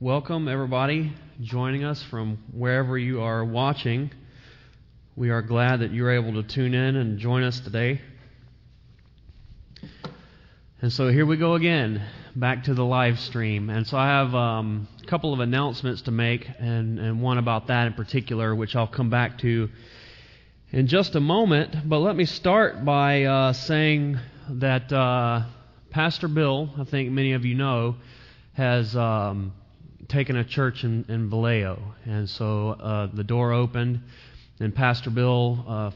Welcome, everybody, joining us from wherever you are watching. We are glad that you're able to tune in and join us today. And so here we go again, back to the live stream. And so I have um, a couple of announcements to make, and, and one about that in particular, which I'll come back to in just a moment. But let me start by uh, saying that uh, Pastor Bill, I think many of you know, has. Um, taken a church in, in Vallejo. And so uh, the door opened, and Pastor Bill uh,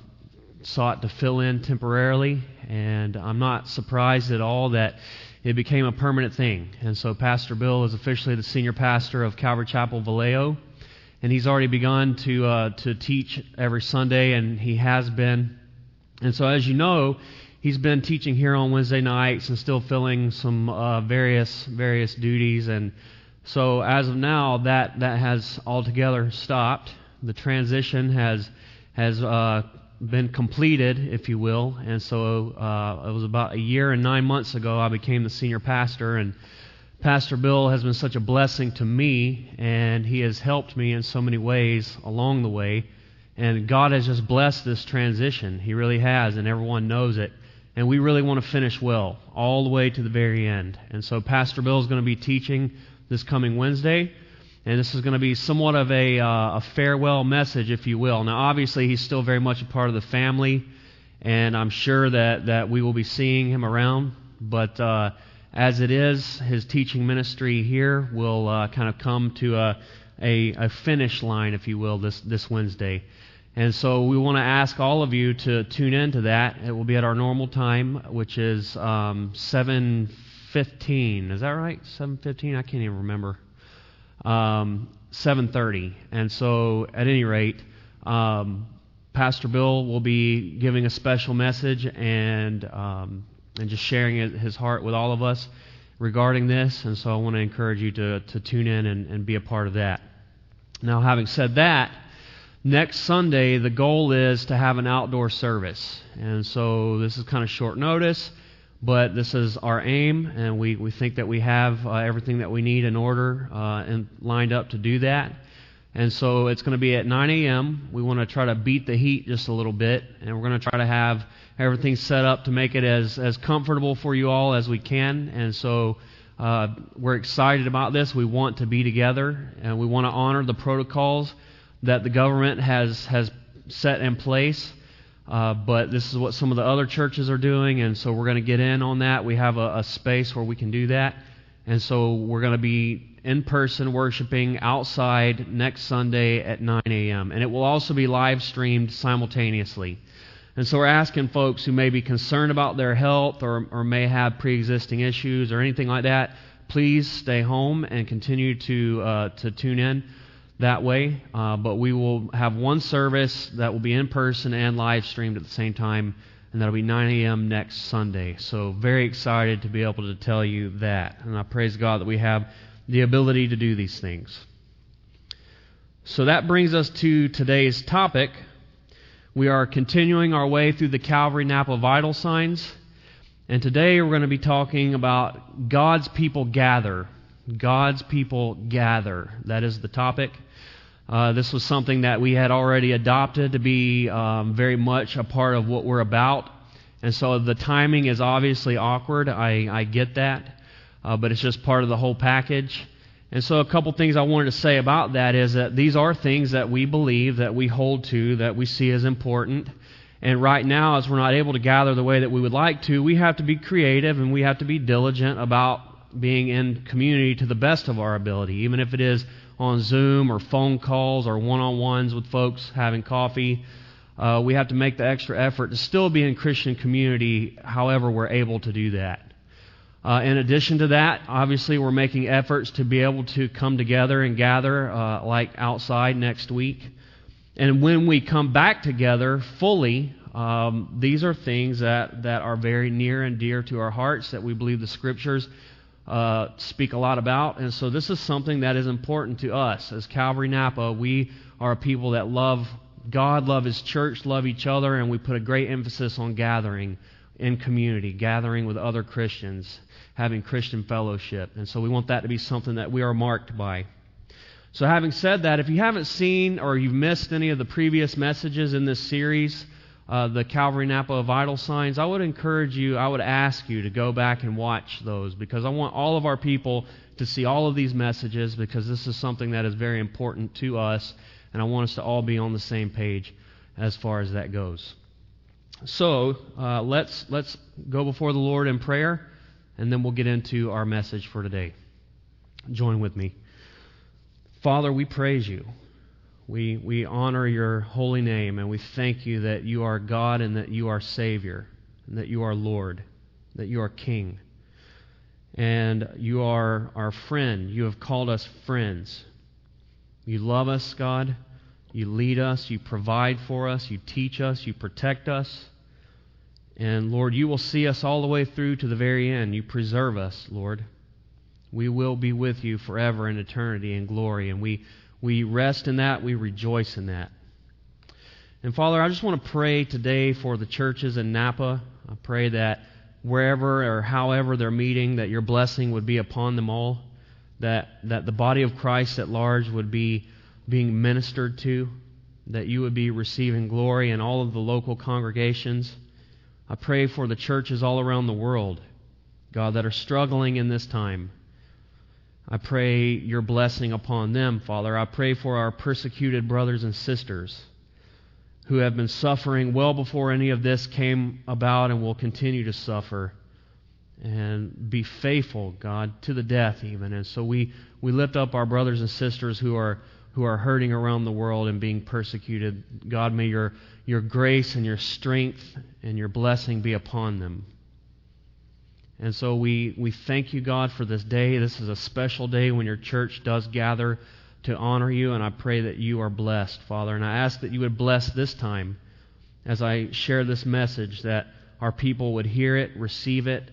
sought to fill in temporarily. And I'm not surprised at all that it became a permanent thing. And so Pastor Bill is officially the senior pastor of Calvary Chapel Vallejo. And he's already begun to, uh, to teach every Sunday, and he has been. And so, as you know, he's been teaching here on Wednesday nights and still filling some uh, various various duties and so as of now, that, that has altogether stopped. The transition has, has uh, been completed, if you will. And so uh, it was about a year and nine months ago I became the senior pastor. And Pastor Bill has been such a blessing to me, and he has helped me in so many ways along the way. And God has just blessed this transition. He really has, and everyone knows it. And we really want to finish well, all the way to the very end. And so Pastor Bill is going to be teaching this coming Wednesday. And this is going to be somewhat of a, uh, a farewell message, if you will. Now, obviously, he's still very much a part of the family, and I'm sure that, that we will be seeing him around. But uh, as it is, his teaching ministry here will uh, kind of come to a, a, a, finish line, if you will, this, this Wednesday. And so we want to ask all of you to tune in to that. It will be at our normal time, which is um, 7 7:15. Is that right? 7:15. I can't even remember. Um, 7:30. And so, at any rate, um, Pastor Bill will be giving a special message and um, and just sharing his heart with all of us regarding this. And so, I want to encourage you to to tune in and, and be a part of that. Now, having said that, next Sunday the goal is to have an outdoor service, and so this is kind of short notice. But this is our aim, and we, we think that we have uh, everything that we need in order uh, and lined up to do that. And so it's going to be at 9 a.m. We want to try to beat the heat just a little bit, and we're going to try to have everything set up to make it as, as comfortable for you all as we can. And so uh, we're excited about this. We want to be together, and we want to honor the protocols that the government has, has set in place. Uh, but this is what some of the other churches are doing, and so we're going to get in on that. We have a, a space where we can do that. And so we're going to be in person worshiping outside next Sunday at 9 a.m. And it will also be live streamed simultaneously. And so we're asking folks who may be concerned about their health or, or may have pre existing issues or anything like that, please stay home and continue to, uh, to tune in that way. Uh, but we will have one service that will be in person and live streamed at the same time, and that'll be 9 a.m. next Sunday. So, very excited to be able to tell you that. And I praise God that we have the ability to do these things. So, that brings us to today's topic. We are continuing our way through the Calvary Napa vital signs. And today we're going to be talking about God's people gather. God's people gather. That is the topic. Uh, this was something that we had already adopted to be um, very much a part of what we're about. And so the timing is obviously awkward. I, I get that. Uh, but it's just part of the whole package. And so, a couple things I wanted to say about that is that these are things that we believe, that we hold to, that we see as important. And right now, as we're not able to gather the way that we would like to, we have to be creative and we have to be diligent about being in community to the best of our ability, even if it is on Zoom or phone calls or one on ones with folks having coffee. Uh, we have to make the extra effort to still be in Christian community, however, we're able to do that. Uh, in addition to that, obviously, we're making efforts to be able to come together and gather, uh, like outside next week. And when we come back together fully, um, these are things that, that are very near and dear to our hearts that we believe the Scriptures uh, speak a lot about. And so this is something that is important to us. As Calvary Napa, we are a people that love God, love His church, love each other, and we put a great emphasis on gathering in community, gathering with other Christians, having Christian fellowship. And so we want that to be something that we are marked by. So, having said that, if you haven't seen or you've missed any of the previous messages in this series, uh, the Calvary Napa Vital Signs, I would encourage you, I would ask you to go back and watch those because I want all of our people to see all of these messages because this is something that is very important to us, and I want us to all be on the same page as far as that goes. So uh, let's let's go before the Lord in prayer, and then we'll get into our message for today. Join with me. Father, we praise you. We, we honor your holy name, and we thank you that you are God and that you are Savior, and that you are Lord, that you are King. And you are our friend. You have called us friends. You love us, God. You lead us. You provide for us. You teach us. You protect us. And Lord, you will see us all the way through to the very end. You preserve us, Lord. We will be with you forever in eternity and glory. And we, we rest in that. We rejoice in that. And Father, I just want to pray today for the churches in Napa. I pray that wherever or however they're meeting, that your blessing would be upon them all. That, that the body of Christ at large would be being ministered to. That you would be receiving glory in all of the local congregations. I pray for the churches all around the world, God, that are struggling in this time. I pray your blessing upon them, Father. I pray for our persecuted brothers and sisters who have been suffering well before any of this came about and will continue to suffer and be faithful, God, to the death even. And so we, we lift up our brothers and sisters who are who are hurting around the world and being persecuted. God, may your, your grace and your strength and your blessing be upon them. And so we, we thank you, God, for this day. This is a special day when your church does gather to honor you, and I pray that you are blessed, Father. And I ask that you would bless this time as I share this message, that our people would hear it, receive it,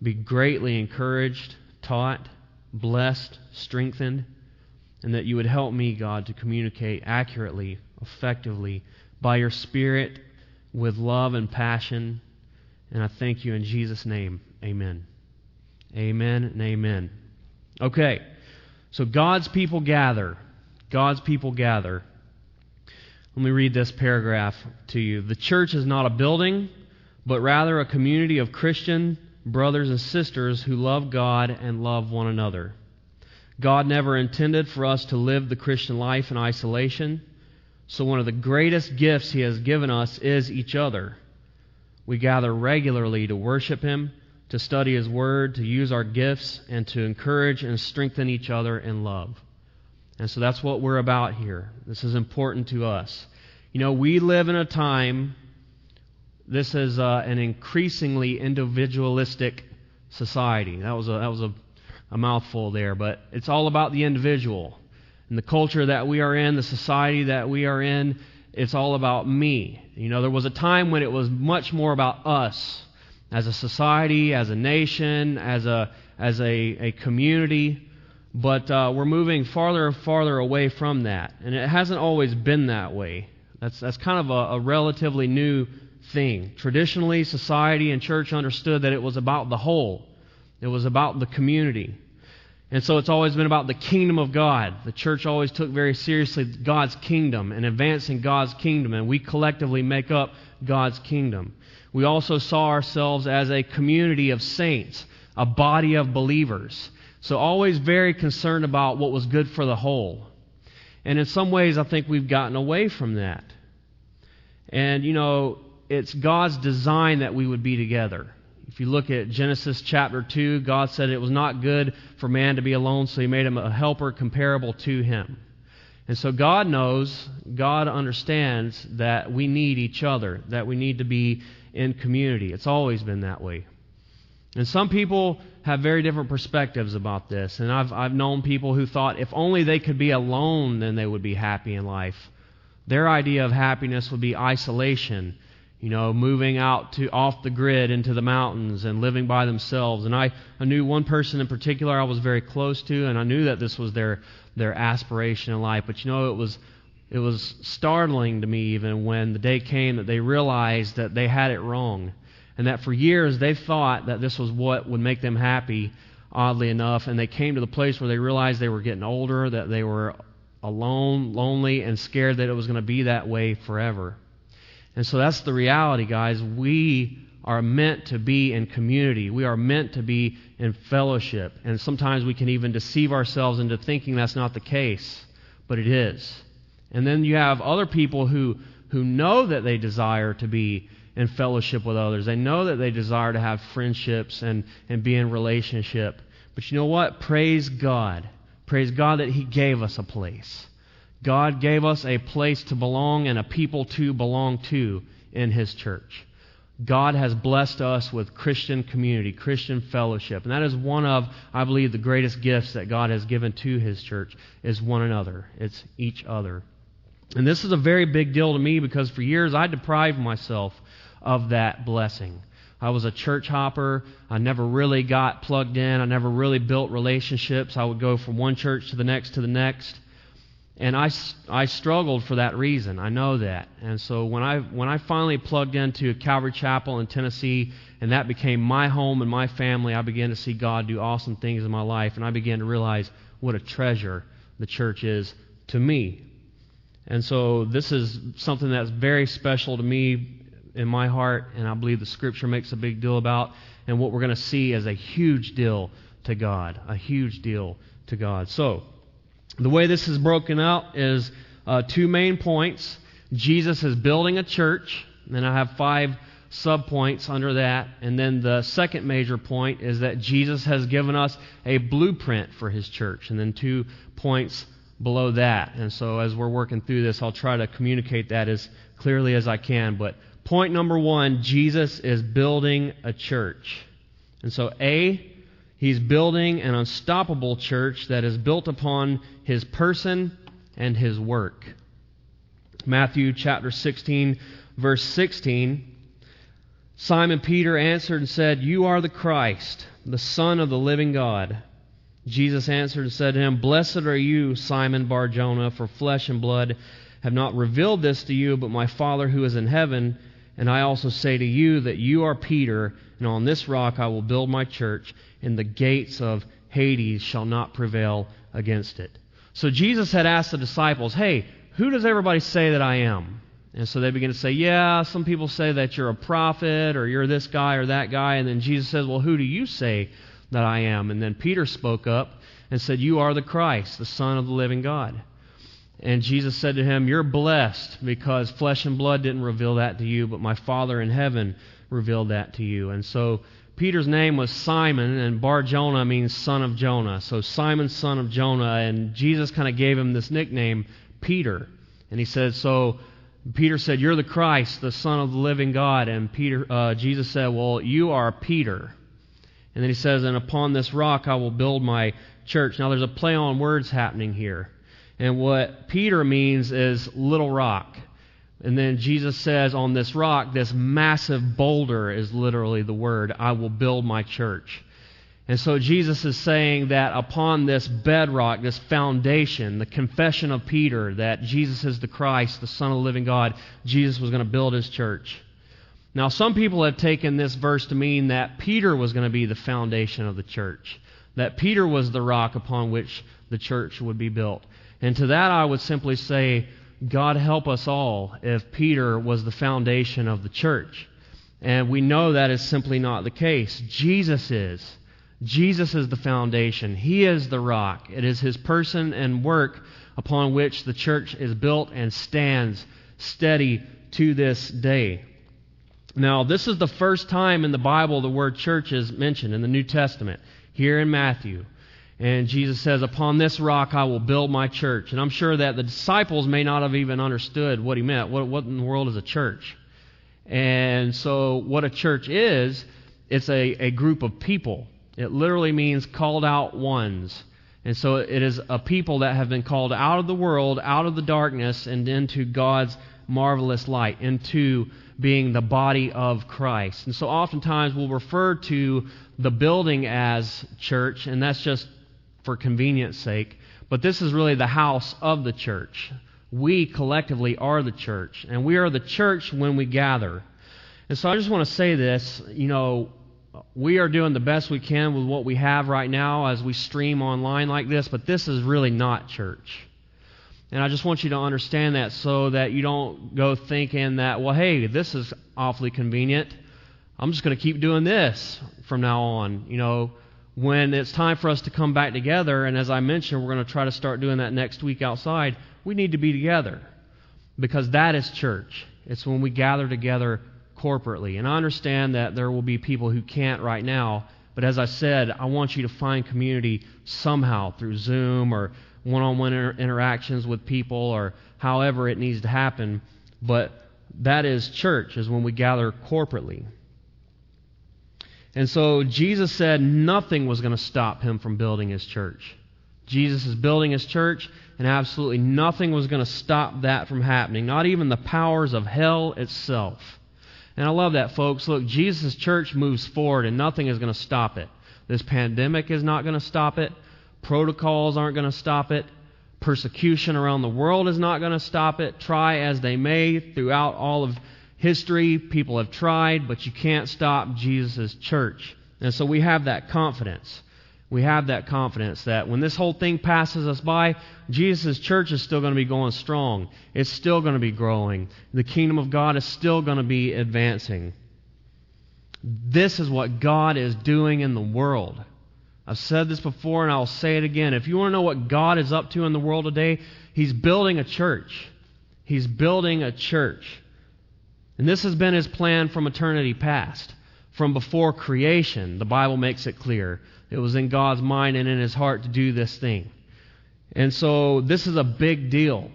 be greatly encouraged, taught, blessed, strengthened, and that you would help me, God, to communicate accurately, effectively, by your Spirit, with love and passion. And I thank you in Jesus' name. Amen. Amen and amen. Okay, so God's people gather. God's people gather. Let me read this paragraph to you. The church is not a building, but rather a community of Christian brothers and sisters who love God and love one another. God never intended for us to live the Christian life in isolation. So, one of the greatest gifts He has given us is each other. We gather regularly to worship Him to study His Word, to use our gifts, and to encourage and strengthen each other in love. And so that's what we're about here. This is important to us. You know, we live in a time, this is uh, an increasingly individualistic society. That was, a, that was a, a mouthful there, but it's all about the individual. And the culture that we are in, the society that we are in, it's all about me. You know, there was a time when it was much more about us as a society, as a nation, as a, as a, a community. But uh, we're moving farther and farther away from that. And it hasn't always been that way. That's, that's kind of a, a relatively new thing. Traditionally, society and church understood that it was about the whole, it was about the community. And so it's always been about the kingdom of God. The church always took very seriously God's kingdom and advancing God's kingdom, and we collectively make up God's kingdom. We also saw ourselves as a community of saints, a body of believers. So, always very concerned about what was good for the whole. And in some ways, I think we've gotten away from that. And, you know, it's God's design that we would be together. If you look at Genesis chapter 2, God said it was not good for man to be alone, so he made him a helper comparable to him. And so God knows, God understands that we need each other, that we need to be in community. It's always been that way. And some people have very different perspectives about this. And I've, I've known people who thought if only they could be alone, then they would be happy in life. Their idea of happiness would be isolation, you know, moving out to off the grid into the mountains and living by themselves. And I, I knew one person in particular I was very close to, and I knew that this was their their aspiration in life. But you know, it was it was startling to me even when the day came that they realized that they had it wrong And that for years they thought that this was what would make them happy, oddly enough. And they came to the place where they realized they were getting older, that they were alone, lonely, and scared that it was going to be that way forever. And so that's the reality, guys. We are meant to be in community. We are meant to be in fellowship. And sometimes we can even deceive ourselves into thinking that's not the case, but it is. And then you have other people who, who know that they desire to be in fellowship with others. They know that they desire to have friendships and, and be in relationship. But you know what? Praise God. Praise God that He gave us a place. God gave us a place to belong and a people to belong to in His church. God has blessed us with Christian community, Christian fellowship. And that is one of, I believe, the greatest gifts that God has given to His church is one another. It's each other. And this is a very big deal to me because for years I deprived myself of that blessing. I was a church hopper. I never really got plugged in. I never really built relationships. I would go from one church to the next to the next. And I, I struggled for that reason. I know that. And so when I, when I finally plugged into Calvary Chapel in Tennessee, and that became my home and my family, I began to see God do awesome things in my life. And I began to realize what a treasure the church is to me. And so this is something that's very special to me in my heart, and I believe the Scripture makes a big deal about, and what we're going to see as a huge deal to God. A huge deal to God. So, the way this is broken out is uh, two main points. Jesus is building a church, and I have five subpoints under that. And then the second major point is that Jesus has given us a blueprint for his church. And then two points below that. And so as we're working through this, I'll try to communicate that as clearly as I can. But point number one Jesus is building a church. And so, A, he's building an unstoppable church that is built upon his person and his work. Matthew chapter 16, verse 16. Simon Peter answered and said, You are the Christ, the Son of the living God. Jesus answered and said to him, Blessed are you, Simon Bar Jonah, for flesh and blood have not revealed this to you, but my Father who is in heaven. And I also say to you that you are Peter, and on this rock I will build my church, and the gates of Hades shall not prevail against it. So Jesus had asked the disciples, Hey, who does everybody say that I am? And so they begin to say, Yeah, some people say that you're a prophet, or you're this guy or that guy. And then Jesus says, Well, who do you say that I am? And then Peter spoke up and said, You are the Christ, the Son of the living God. And Jesus said to him, You're blessed because flesh and blood didn't reveal that to you, but my Father in heaven revealed that to you. And so Peter's name was Simon, and Bar Jonah means son of Jonah. So Simon, son of Jonah. And Jesus kind of gave him this nickname, Peter. And he said, So Peter said, You're the Christ, the Son of the living God. And Peter, uh, Jesus said, Well, you are Peter. And then he says, And upon this rock I will build my church. Now there's a play on words happening here. And what Peter means is little rock. And then Jesus says, on this rock, this massive boulder is literally the word, I will build my church. And so Jesus is saying that upon this bedrock, this foundation, the confession of Peter that Jesus is the Christ, the Son of the living God, Jesus was going to build his church. Now, some people have taken this verse to mean that Peter was going to be the foundation of the church, that Peter was the rock upon which the church would be built. And to that I would simply say, God help us all if Peter was the foundation of the church. And we know that is simply not the case. Jesus is. Jesus is the foundation. He is the rock. It is his person and work upon which the church is built and stands steady to this day. Now, this is the first time in the Bible the word church is mentioned in the New Testament, here in Matthew. And Jesus says, Upon this rock I will build my church. And I'm sure that the disciples may not have even understood what he meant. What, what in the world is a church? And so, what a church is, it's a, a group of people. It literally means called out ones. And so, it is a people that have been called out of the world, out of the darkness, and into God's marvelous light, into being the body of Christ. And so, oftentimes we'll refer to the building as church, and that's just for convenience sake, but this is really the house of the church. We collectively are the church, and we are the church when we gather. And so I just want to say this, you know, we are doing the best we can with what we have right now as we stream online like this, but this is really not church. And I just want you to understand that so that you don't go thinking that, well, hey, this is awfully convenient. I'm just going to keep doing this from now on. You know, when it's time for us to come back together, and as I mentioned, we're going to try to start doing that next week outside, we need to be together because that is church. It's when we gather together corporately. And I understand that there will be people who can't right now, but as I said, I want you to find community somehow through Zoom or one on one interactions with people or however it needs to happen. But that is church, is when we gather corporately. And so Jesus said nothing was going to stop him from building his church. Jesus is building his church, and absolutely nothing was going to stop that from happening, not even the powers of hell itself. And I love that, folks. Look, Jesus' church moves forward, and nothing is going to stop it. This pandemic is not going to stop it. Protocols aren't going to stop it. Persecution around the world is not going to stop it. Try as they may throughout all of history, people have tried, but you can't stop Jesus' church. And so we have that confidence. We have that confidence that when this whole thing passes us by, Jesus' church is still going to be going strong. It's still going to be growing. The kingdom of God is still going to be advancing. This is what God is doing in the world. I've said this before and I'll say it again. If you want to know what God is up to in the world today, He's building a church. He's building a church. And this has been his plan from eternity past. From before creation, the Bible makes it clear. It was in God's mind and in his heart to do this thing. And so this is a big deal.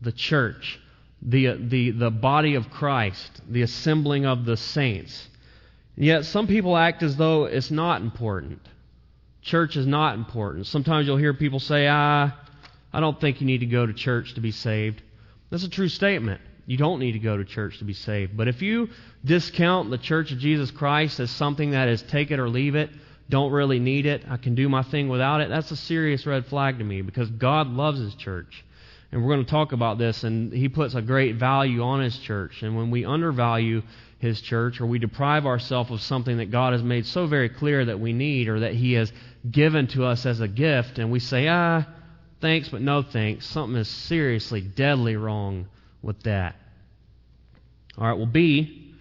The church, the, the, the body of Christ, the assembling of the saints. Yet some people act as though it's not important. Church is not important. Sometimes you'll hear people say, ah, I don't think you need to go to church to be saved. That's a true statement. You don't need to go to church to be saved. But if you discount the church of Jesus Christ as something that is take it or leave it, don't really need it, I can do my thing without it, that's a serious red flag to me because God loves His church. And we're going to talk about this, and He puts a great value on His church. And when we undervalue His church or we deprive ourselves of something that God has made so very clear that we need or that He has given to us as a gift, and we say, ah, thanks, but no thanks, something is seriously, deadly wrong with that. All right, well, B,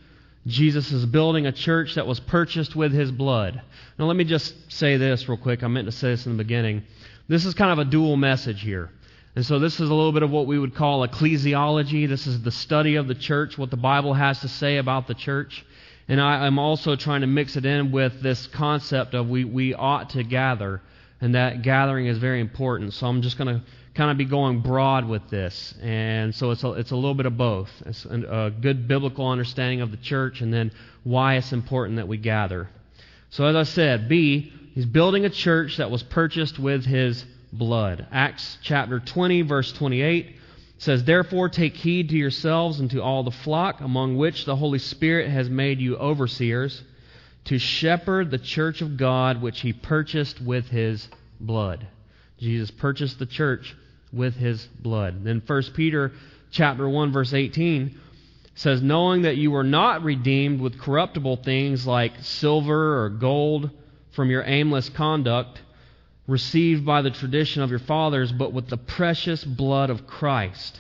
Jesus is building a church that was purchased with his blood. Now, let me just say this real quick. I meant to say this in the beginning. This is kind of a dual message here. And so, this is a little bit of what we would call ecclesiology. This is the study of the church, what the Bible has to say about the church. And I, am also trying to mix it in with this concept of we, we ought to gather, and that gathering is very important. So, I'm just going to kind of be going broad with this. And so it's a, it's a little bit of both. It's a good biblical understanding of the church and then why it's important that we gather. So as I said, B, he's building a church that was purchased with his blood. Acts chapter 20, verse 28 says, Therefore take heed to yourselves and to all the flock among which the Holy Spirit has made you overseers to shepherd the church of God which he purchased with his blood. Jesus purchased the church with his blood. Then 1 Peter chapter 1 verse 18 says knowing that you were not redeemed with corruptible things like silver or gold from your aimless conduct received by the tradition of your fathers but with the precious blood of Christ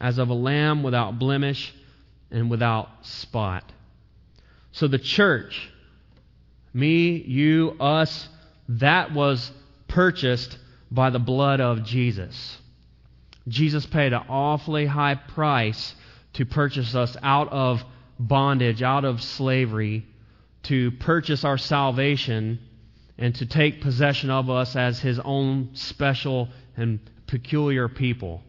as of a lamb without blemish and without spot. So the church me, you, us, that was purchased by the blood of Jesus. Jesus paid an awfully high price to purchase us out of bondage, out of slavery, to purchase our salvation, and to take possession of us as his own special and peculiar people.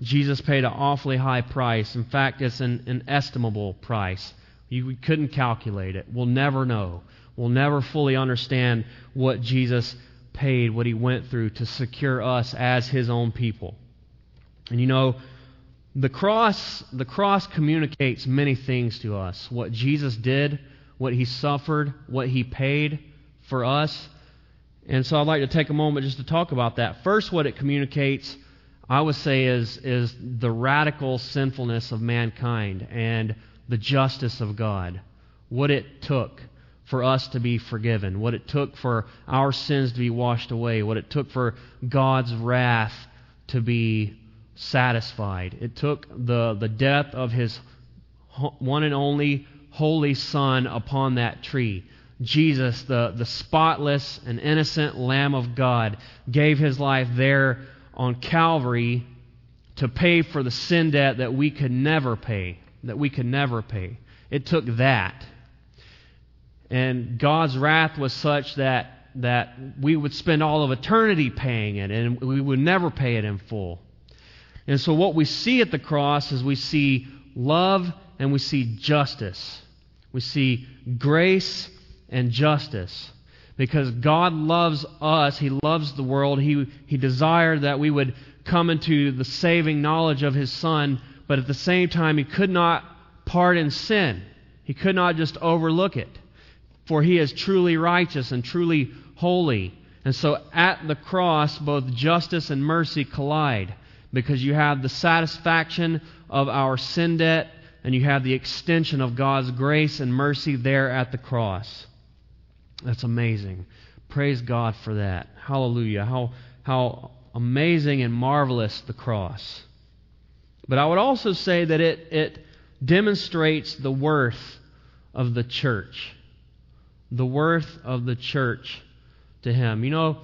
Jesus paid an awfully high price. In fact, it's an inestimable price. You couldn't calculate it. We'll never know. We'll never fully understand what Jesus paid, what he went through to secure us as his own people. And you know, the cross, the cross communicates many things to us. What Jesus did, what he suffered, what he paid for us. And so I'd like to take a moment just to talk about that. First, what it communicates, I would say, is, is the radical sinfulness of mankind and the justice of God. What it took for us to be forgiven, what it took for our sins to be washed away, what it took for God's wrath to be satisfied. It took the, the death of his one and only holy Son upon that tree. Jesus, the, the spotless and innocent Lamb of God, gave his life there on Calvary to pay for the sin debt that we could never pay, that we could never pay. It took that. And God's wrath was such that, that we would spend all of eternity paying it, and we would never pay it in full. And so, what we see at the cross is we see love and we see justice. We see grace and justice. Because God loves us, He loves the world. He, he desired that we would come into the saving knowledge of His Son, but at the same time, He could not pardon sin. He could not just overlook it. For He is truly righteous and truly holy. And so at the cross, both justice and mercy collide because you have the satisfaction of our sin debt and you have the extension of God's grace and mercy there at the cross. That's amazing. Praise God for that. Hallelujah. How, how amazing and marvelous the cross. But I would also say that it, it demonstrates the worth of the church. The worth of the church to Him. You know,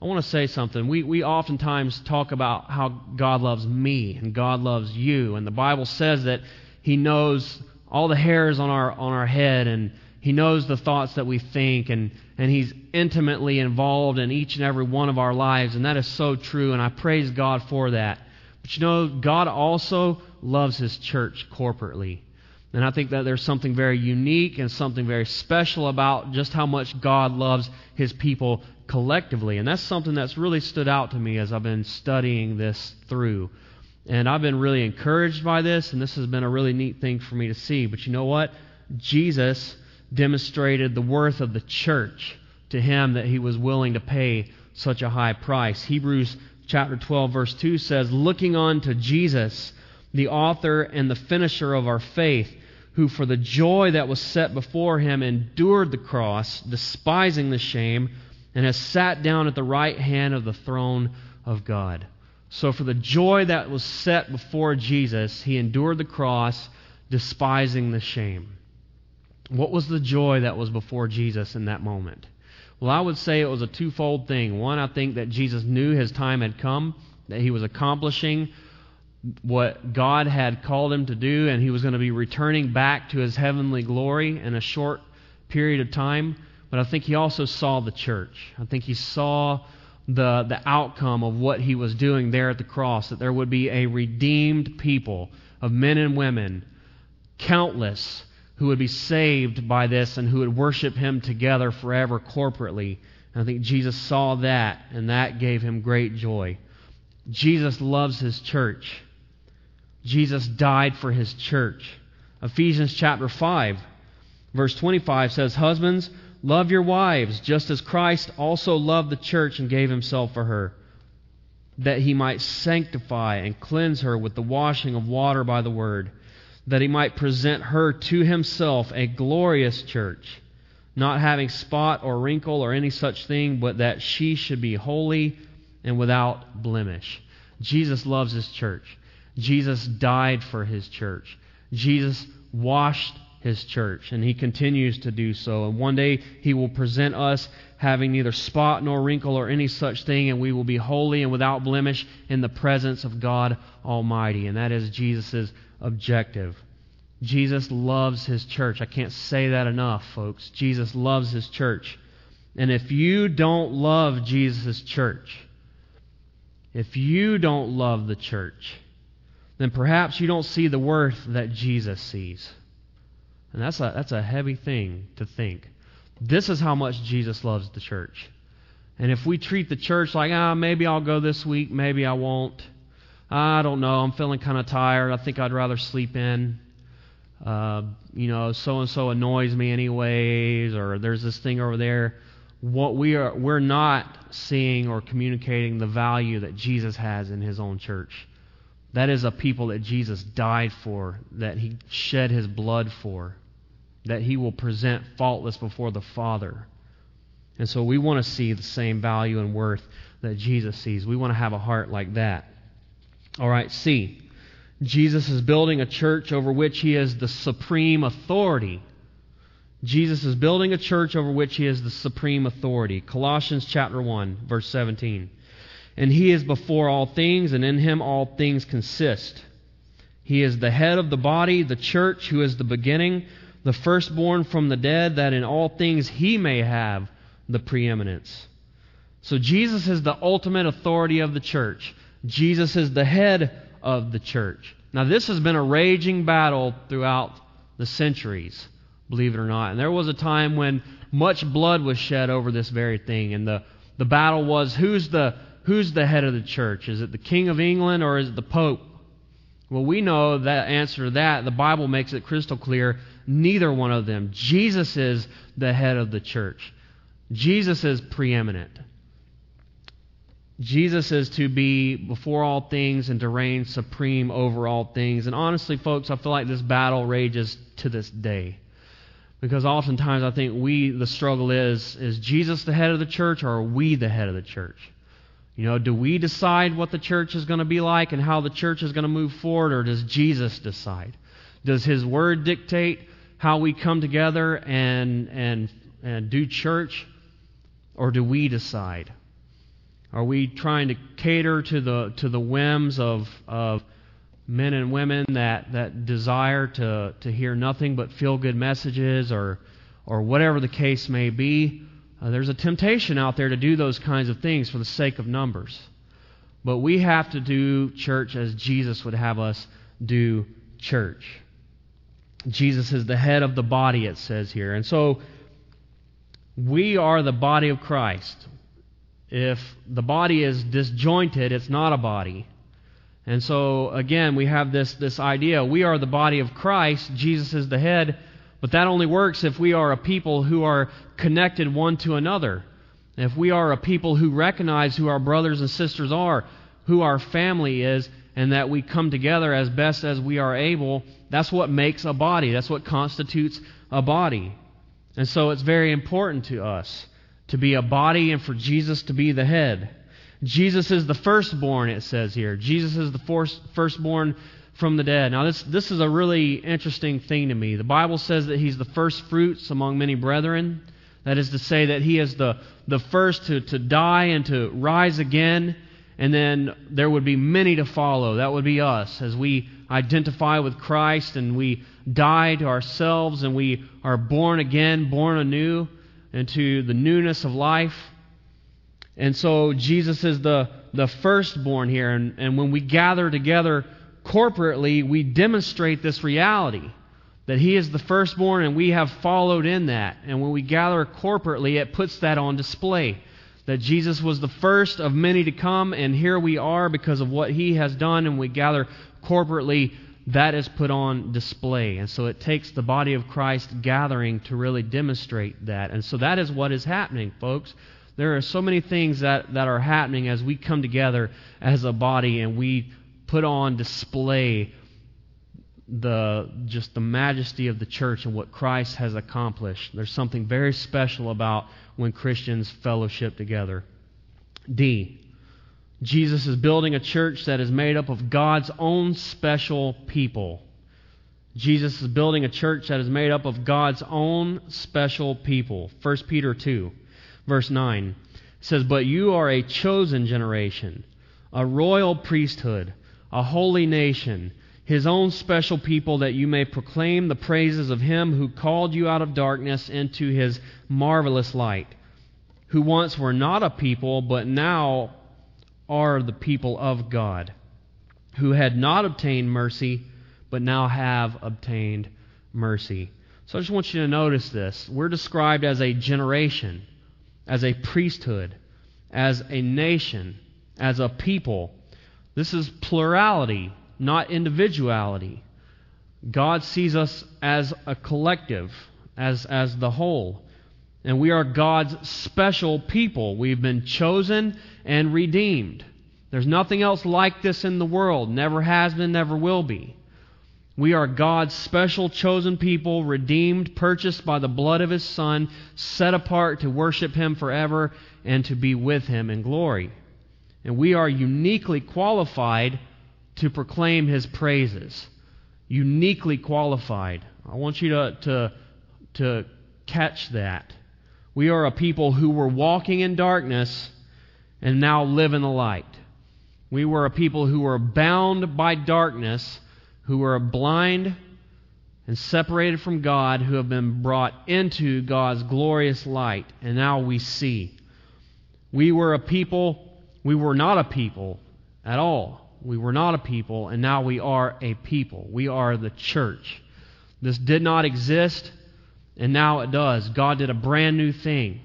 I want to say something. We, we oftentimes talk about how God loves me and God loves you. And the Bible says that He knows all the hairs on our, on our head and He knows the thoughts that we think. And, and He's intimately involved in each and every one of our lives. And that is so true. And I praise God for that. But you know, God also loves His church corporately. And I think that there's something very unique and something very special about just how much God loves His people collectively. And that's something that's really stood out to me as I've been studying this through. And I've been really encouraged by this, and this has been a really neat thing for me to see. But you know what? Jesus demonstrated the worth of the church to him that he was willing to pay such a high price. Hebrews chapter 12, verse 2 says, Looking on to Jesus, the author and the finisher of our faith, who for the joy that was set before him endured the cross, despising the shame and has sat down at the right hand of the throne of God. So, for the joy that was set before Jesus, he endured the cross, despising the shame. What was the joy that was before Jesus in that moment? Well, I would say it was a twofold thing. One, I think that Jesus knew his time had come, that he was accomplishing what God had called him to do, and he was going to be returning back to his heavenly glory in a short period of time. But I think he also saw the church. I think he saw the, the outcome of what he was doing there at the cross, that there would be a redeemed people of men and women, countless, who would be saved by this and who would worship him together forever corporately. And I think Jesus saw that, and that gave him great joy. Jesus loves his church. Jesus died for his church. Ephesians chapter 5, verse 25 says, Husbands, Love your wives, just as Christ also loved the church and gave himself for her, that he might sanctify and cleanse her with the washing of water by the word, that he might present her to himself a glorious church, not having spot or wrinkle or any such thing, but that she should be holy and without blemish. Jesus loves his church. Jesus died for his church. Jesus washed his church, and he continues to do so. And one day he will present us having neither spot nor wrinkle or any such thing, and we will be holy and without blemish in the presence of God Almighty. And that is Jesus' objective. Jesus loves his church. I can't say that enough, folks. Jesus loves his church. And if you don't love Jesus' church, if you don't love the church, then perhaps you don't see the worth that Jesus sees. And that's a, that's a heavy thing to think. This is how much Jesus loves the church. And if we treat the church like, ah, maybe I'll go this week, maybe I won't. I don't know. I'm feeling kind of tired. I think I'd rather sleep in. Uh, you know, so and so annoys me anyways, or there's this thing over there. What we are, we're not seeing or communicating the value that Jesus has in His own church. That is a people that Jesus died for, that he shed his blood for, that he will present faultless before the Father. And so we want to see the same value and worth that Jesus sees. We want to have a heart like that. All right, C. Jesus is building a church over which he is the supreme authority. Jesus is building a church over which he is the supreme authority. Colossians chapter 1, verse 17. And he is before all things, and in him all things consist. He is the head of the body, the church, who is the beginning, the firstborn from the dead, that in all things he may have the preeminence. So Jesus is the ultimate authority of the church. Jesus is the head of the church. Now, this has been a raging battle throughout the centuries, believe it or not. And there was a time when much blood was shed over this very thing. And the, the battle was who's the, who's the head of the church? Is it the King of England or is it the Pope? Well, we know that answer to that. The Bible makes it crystal clear neither one of them. Jesus is the head of the church, Jesus is preeminent. Jesus is to be before all things and to reign supreme over all things. And honestly, folks, I feel like this battle rages to this day. Because oftentimes I think we, the struggle is, is Jesus the head of the church or are we the head of the church? You know, do we decide what the church is going to be like and how the church is going to move forward, or does Jesus decide? Does His Word dictate how we come together and, and, and do church, or do we decide? Are we trying to cater to the, to the whims of, of men and women that, that desire to, to hear nothing but feel good messages or, or whatever the case may be? Uh, there's a temptation out there to do those kinds of things for the sake of numbers. But we have to do church as Jesus would have us do church. Jesus is the head of the body, it says here. And so we are the body of Christ. If the body is disjointed, it's not a body. And so, again, we have this, this idea we are the body of Christ, Jesus is the head, but that only works if we are a people who are connected one to another. If we are a people who recognize who our brothers and sisters are, who our family is, and that we come together as best as we are able, that's what makes a body. That's what constitutes a body. And so it's very important to us to be a body and for Jesus to be the head. Jesus is the firstborn, it says here. Jesus is the firstborn from the dead. Now, this, this is a really interesting thing to me. The Bible says that he's the first fruits among many brethren. That is to say, that he is the, the first to, to die and to rise again. And then there would be many to follow. That would be us as we identify with Christ and we die to ourselves and we are born again, born anew into the newness of life. And so Jesus is the, the firstborn here. And, and when we gather together corporately, we demonstrate this reality that He is the firstborn and we have followed in that. And when we gather corporately, it puts that on display. That Jesus was the first of many to come, and here we are because of what He has done, and we gather corporately that is put on display. And so it takes the body of Christ gathering to really demonstrate that. And so that is what is happening, folks. There are so many things that, that are happening as we come together as a body and we put on display the just the majesty of the church and what Christ has accomplished. There's something very special about when Christians fellowship together. D. Jesus is building a church that is made up of God's own special people. Jesus is building a church that is made up of God's own special people. 1 Peter 2, verse 9 says, But you are a chosen generation, a royal priesthood, a holy nation, his own special people, that you may proclaim the praises of him who called you out of darkness into his marvelous light, who once were not a people, but now are the people of God, who had not obtained mercy, but now have obtained mercy. So I just want you to notice this. We're described as a generation, as a priesthood, as a nation, as a people. This is plurality, not individuality. God sees us as a collective, as, as the whole. And we are God's special people. We've been chosen and redeemed. There's nothing else like this in the world. Never has been, never will be. We are God's special chosen people, redeemed, purchased by the blood of His Son, set apart to worship Him forever and to be with Him in glory. And we are uniquely qualified to proclaim His praises. Uniquely qualified. I want you to, to, to catch that. We are a people who were walking in darkness and now live in the light. We were a people who were bound by darkness who were blind and separated from God, who have been brought into God's glorious light, and now we see. We were a people, we were not a people at all. We were not a people, and now we are a people. We are the church. This did not exist, and now it does. God did a brand new thing.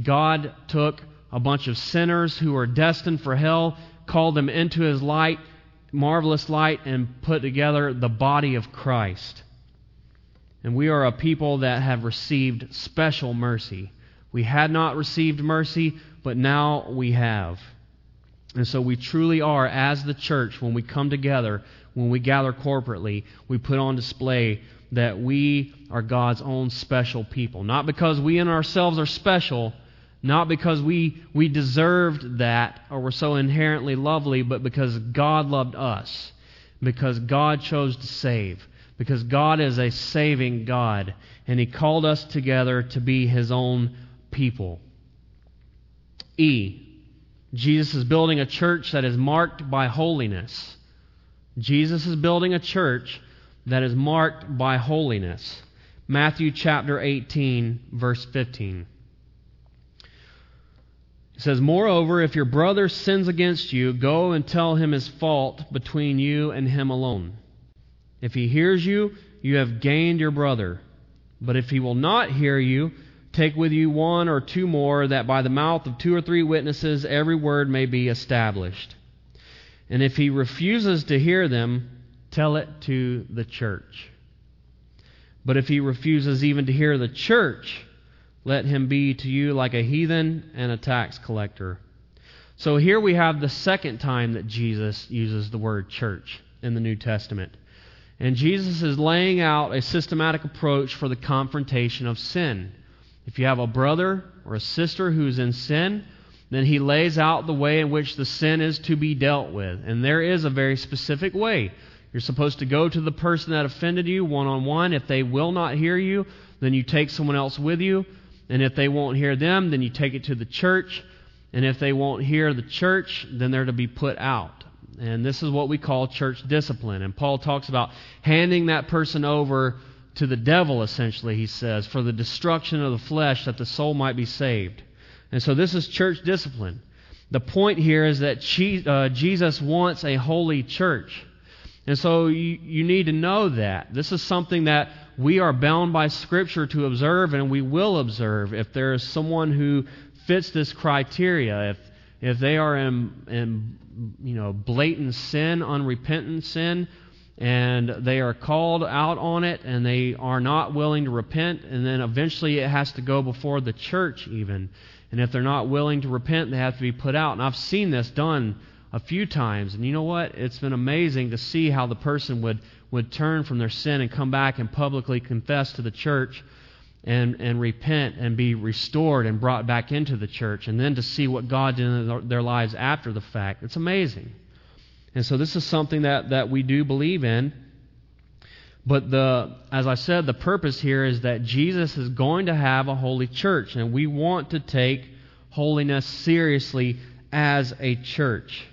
God took a bunch of sinners who were destined for hell, called them into his light, marvelous light and put together the body of Christ. And we are a people that have received special mercy. We had not received mercy, but now we have. And so we truly are, as the church, when we come together, when we gather corporately, we put on display that we are God's own special people. Not because we in ourselves are special, not because we, we deserved that or were so inherently lovely, but because God loved us. Because God chose to save. Because God is a saving God. And He called us together to be His own people. E. Jesus is building a church that is marked by holiness. Jesus is building a church that is marked by holiness. Matthew chapter 18, verse 15. It says, Moreover, if your brother sins against you, go and tell him his fault between you and him alone. If he hears you, you have gained your brother. But if he will not hear you, take with you one or two more, that by the mouth of two or three witnesses every word may be established. And if he refuses to hear them, tell it to the church. But if he refuses even to hear the church, let him be to you like a heathen and a tax collector. So here we have the second time that Jesus uses the word church in the New Testament. And Jesus is laying out a systematic approach for the confrontation of sin. If you have a brother or a sister who's in sin, then he lays out the way in which the sin is to be dealt with. And there is a very specific way. You're supposed to go to the person that offended you one on one. If they will not hear you, then you take someone else with you. And if they won't hear them, then you take it to the church. And if they won't hear the church, then they're to be put out. And this is what we call church discipline. And Paul talks about handing that person over to the devil, essentially, he says, for the destruction of the flesh that the soul might be saved. And so this is church discipline. The point here is that uh, Jesus wants a holy church. And so you, you need to know that. This is something that we are bound by Scripture to observe, and we will observe if there is someone who fits this criteria. If if they are in, in you know blatant sin, unrepentant sin, and they are called out on it, and they are not willing to repent, and then eventually it has to go before the church even. And if they're not willing to repent, they have to be put out. And I've seen this done a few times, and you know what? It's been amazing to see how the person would would turn from their sin and come back and publicly confess to the church and, and repent and be restored and brought back into the church, and then to see what God did in their lives after the fact. It's amazing. And so this is something that, that we do believe in. But the, as I said, the purpose here is that Jesus is going to have a holy church, and we want to take holiness seriously as a church.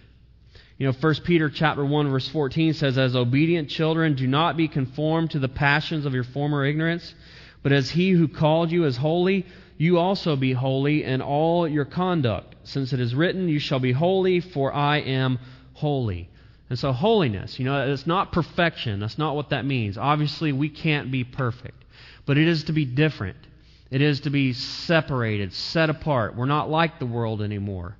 You know, 1 Peter chapter 1 verse 14 says, As obedient children, do not be conformed to the passions of your former ignorance, but as he who called you is holy, you also be holy in all your conduct, since it is written, You shall be holy, for I am holy. And so, holiness, you know, it's not perfection. That's not what that means. Obviously, we can't be perfect, but it is to be different. It is to be separated, set apart. We're not like the world anymore.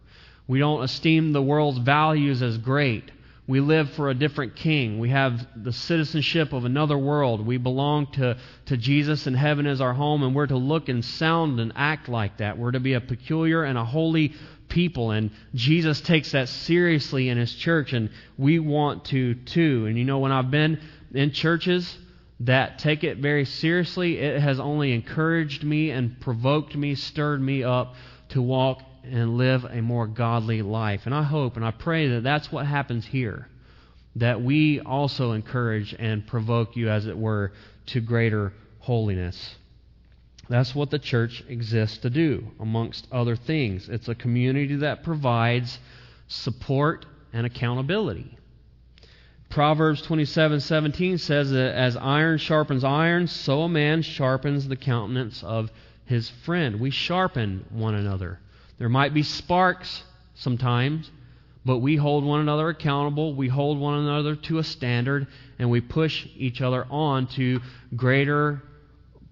We don't esteem the world's values as great. We live for a different king. We have the citizenship of another world. We belong to, to Jesus and heaven as our home, and we're to look and sound and act like that. We're to be a peculiar and a holy people. And Jesus takes that seriously in his church, and we want to too. And you know, when I've been in churches that take it very seriously, it has only encouraged me and provoked me, stirred me up to walk and live a more godly life. And I hope and I pray that that's what happens here. That we also encourage and provoke you, as it were, to greater holiness. That's what the church exists to do, amongst other things. It's a community that provides support and accountability. Proverbs 27:17 says that as iron sharpens iron, so a man sharpens the countenance of his friend. We sharpen one another. There might be sparks sometimes, but we hold one another accountable. We hold one another to a standard, and we push each other on to greater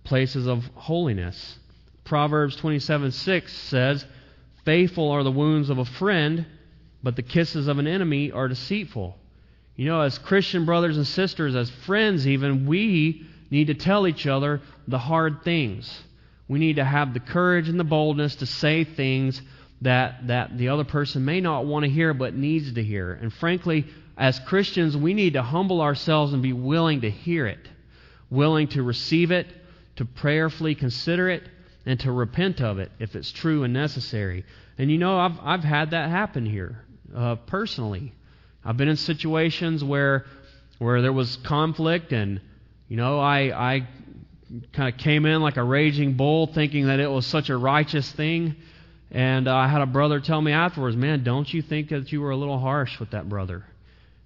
places of holiness. Proverbs 27:6 says, "Faithful are the wounds of a friend, but the kisses of an enemy are deceitful." You know, as Christian brothers and sisters, as friends even, we need to tell each other the hard things. We need to have the courage and the boldness to say things that, that the other person may not want to hear but needs to hear. And frankly, as Christians, we need to humble ourselves and be willing to hear it, willing to receive it, to prayerfully consider it, and to repent of it if it's true and necessary. And you know, I've, I've had that happen here uh, personally. I've been in situations where where there was conflict, and you know, I I kind of came in like a raging bull, thinking that it was such a righteous thing. And uh, I had a brother tell me afterwards, "Man, don't you think that you were a little harsh with that brother?"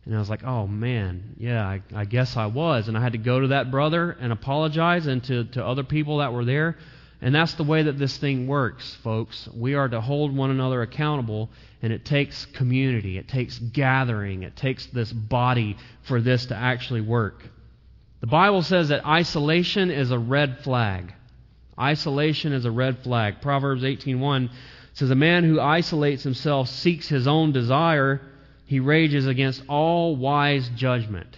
And I was like, "Oh man, yeah, I, I guess I was." And I had to go to that brother and apologize, and to to other people that were there. And that's the way that this thing works, folks. We are to hold one another accountable, and it takes community, it takes gathering, it takes this body for this to actually work. The Bible says that isolation is a red flag. Isolation is a red flag. Proverbs 18:1 says a man who isolates himself seeks his own desire, he rages against all wise judgment.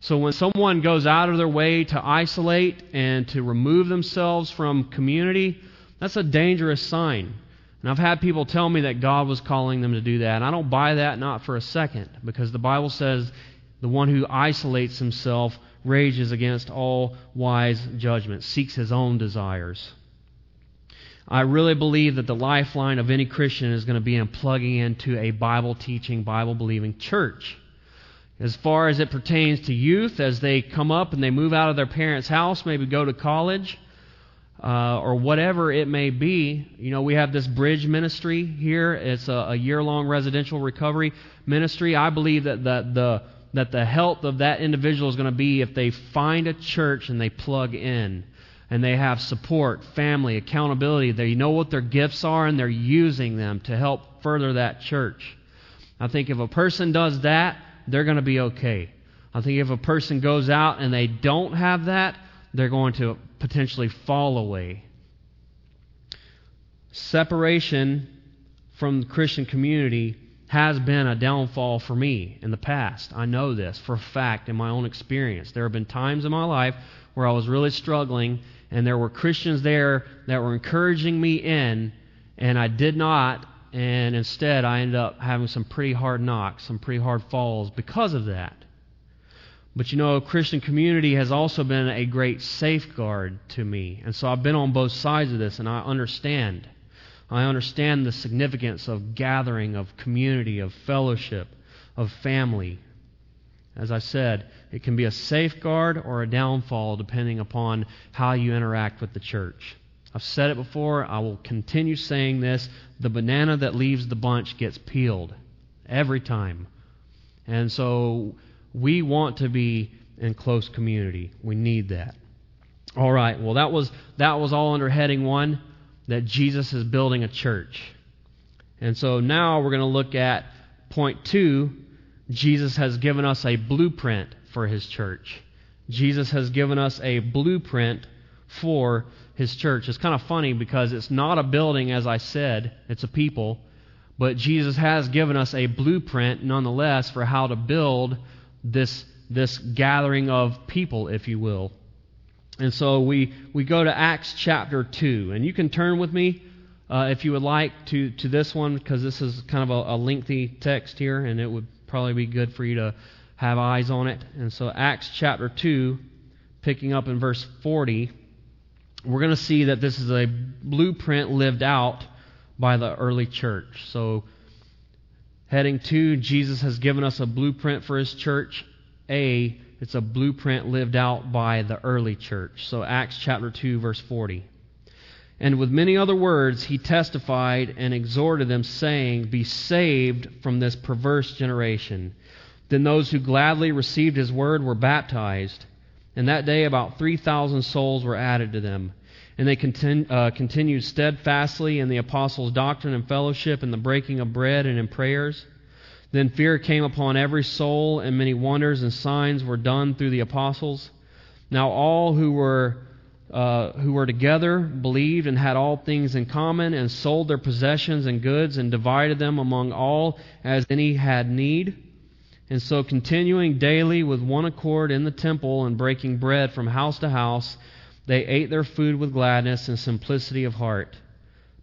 So when someone goes out of their way to isolate and to remove themselves from community, that's a dangerous sign. And I've had people tell me that God was calling them to do that. And I don't buy that not for a second because the Bible says the one who isolates himself rages against all wise judgment, seeks his own desires. I really believe that the lifeline of any Christian is going to be in plugging into a Bible teaching, Bible believing church as far as it pertains to youth as they come up and they move out of their parents' house, maybe go to college uh, or whatever it may be. You know, we have this bridge ministry here. It's a, a year-long residential recovery ministry. I believe that the, the that the health of that individual is going to be if they find a church and they plug in and they have support, family, accountability. They know what their gifts are and they're using them to help further that church. I think if a person does that, they're going to be okay. I think if a person goes out and they don't have that, they're going to potentially fall away. Separation from the Christian community has been a downfall for me in the past. I know this for a fact in my own experience. There have been times in my life where I was really struggling, and there were Christians there that were encouraging me in, and I did not and instead I ended up having some pretty hard knocks, some pretty hard falls because of that. But you know, Christian community has also been a great safeguard to me. And so I've been on both sides of this, and I understand. I understand the significance of gathering, of community, of fellowship, of family. As I said, it can be a safeguard or a downfall depending upon how you interact with the church. I've said it before, I will continue saying this. The banana that leaves the bunch gets peeled every time. And so we want to be in close community. We need that. All right. Well, that was that was all under heading 1 that Jesus is building a church. And so now we're going to look at point 2. Jesus has given us a blueprint for his church. Jesus has given us a blueprint for his church. It's kind of funny because it's not a building, as I said, it's a people. But Jesus has given us a blueprint, nonetheless, for how to build this, this gathering of people, if you will. And so we, we go to Acts chapter 2. And you can turn with me uh, if you would like, to, to this one, because this is kind of a, a lengthy text here, and it would probably be good for you to have eyes on it. And so, Acts chapter 2, picking up in verse 40, we're going to see that this is a blueprint lived out by the early church. So, heading to, Jesus has given us a blueprint for his church. A, it's a blueprint lived out by the early church. So, Acts chapter 2, verse 40. And with many other words, he testified and exhorted them, saying, Be saved from this perverse generation. Then those who gladly received his word were baptized. And that day about 3,000 souls were added to them. And they continu- uh, continued steadfastly in the apostles' doctrine and fellowship, in the breaking of bread and in prayers. Then fear came upon every soul, and many wonders and signs were done through the apostles. Now all who were uh, who were together believed and had all things in common, and sold their possessions and goods, and divided them among all as any had need. And so, continuing daily with one accord in the temple and breaking bread from house to house, they ate their food with gladness and simplicity of heart,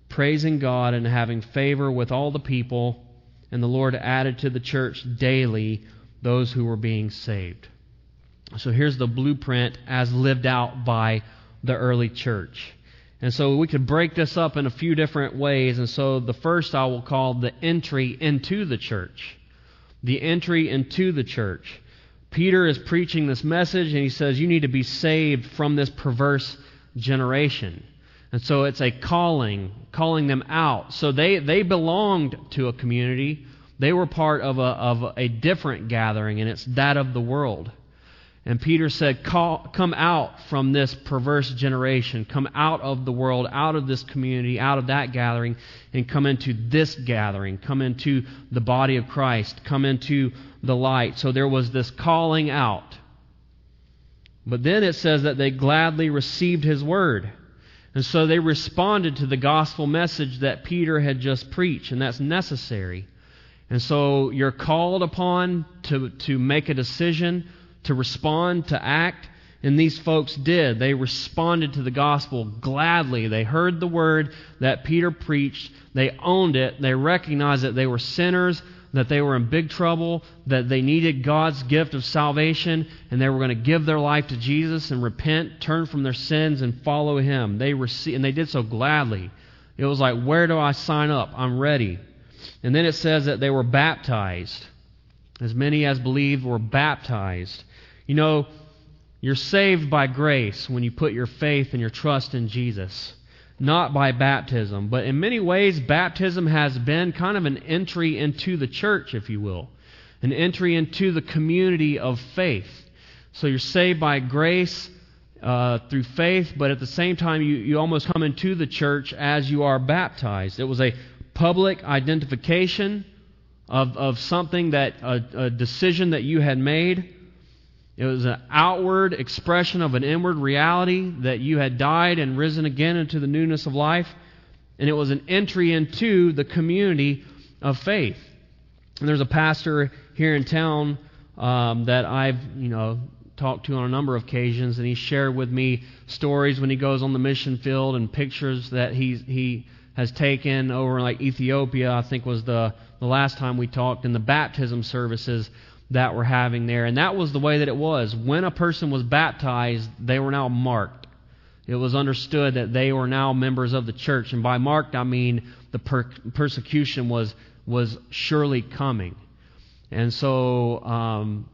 praising God and having favor with all the people. And the Lord added to the church daily those who were being saved. So here's the blueprint as lived out by the early church. And so we could break this up in a few different ways. And so the first I will call the entry into the church. The entry into the church. Peter is preaching this message and he says, You need to be saved from this perverse generation. And so it's a calling, calling them out. So they, they belonged to a community. They were part of a, of a different gathering, and it's that of the world. And Peter said, Come out from this perverse generation. Come out of the world, out of this community, out of that gathering, and come into this gathering. Come into the body of Christ. Come into the light. So there was this calling out. But then it says that they gladly received his word. And so they responded to the gospel message that Peter had just preached, and that's necessary. And so you're called upon to, to make a decision to respond, to act. And these folks did. They responded to the gospel gladly. They heard the word that Peter preached. They owned it. They recognized that they were sinners, that they were in big trouble, that they needed God's gift of salvation, and they were going to give their life to Jesus and repent, turn from their sins, and follow Him. They received, and they did so gladly. It was like, where do I sign up? I'm ready. And then it says that they were baptized. As many as believed were baptized. You know, you're saved by grace when you put your faith and your trust in Jesus, not by baptism. But in many ways, baptism has been kind of an entry into the church, if you will, an entry into the community of faith. So you're saved by grace uh, through faith, but at the same time, you, you almost come into the church as you are baptized. It was a public identification of, of something that, a, a decision that you had made. It was an outward expression of an inward reality that you had died and risen again into the newness of life. And it was an entry into the community of faith. And there's a pastor here in town um, that I've, you know, talked to on a number of occasions, and he shared with me stories when he goes on the mission field and pictures that he he has taken over in like Ethiopia. I think was the the last time we talked in the baptism services that we're having there. And that was the way that it was. When a person was baptized, they were now marked. It was understood that they were now members of the church. And by marked, I mean the per- persecution was, was surely coming. And so um,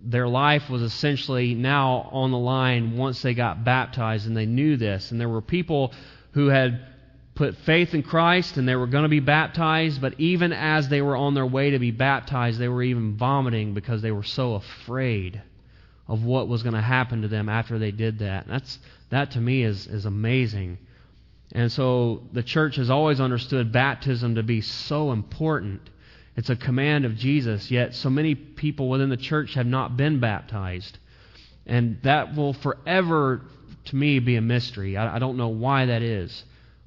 their life was essentially now on the line once they got baptized, and they knew this. And there were people who had put faith in Christ and they were going to be baptized, but even as they were on their way to be baptized, they were even vomiting because they were so afraid of what was going to happen to them after they did that. That's that to me is is amazing. And so the church has always understood baptism to be so important. It's a command of Jesus, yet so many people within the church have not been baptized. And that will forever, to me, be a mystery. I, I don't know why that is.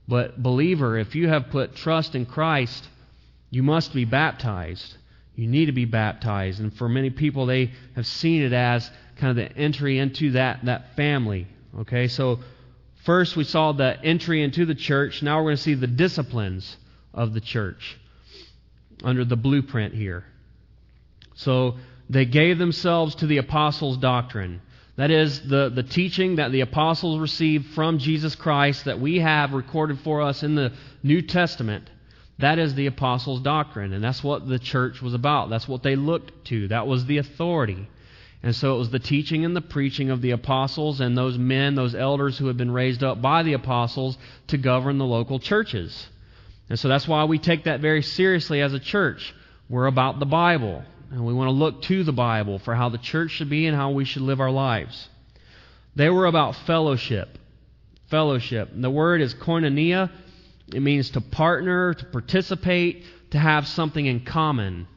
But, believer, if you have put trust in Christ, you must be baptized. You need to be baptized. And for many people, they have seen it as kind of the entry into that, that family. Okay, so First, we saw the entry into the church. Now we're going to see the disciplines of the church under the blueprint here. So they gave themselves to the apostles' doctrine. That is, the, the teaching that the apostles received from Jesus Christ that we have recorded for us in the New Testament. That is the apostles' doctrine. And that's what the church was about. That's what they looked to. That was the authority. And so it was the teaching and the preaching of the apostles and those men, those elders who had been raised up by the apostles to govern the local churches. And so that's why we take that very seriously as a church. We're about the Bible. And we want to look to the Bible for how the church should be and how we should live our lives. They were about fellowship. Fellowship. And the word is koinonia. It means to partner, to participate, to have something in common.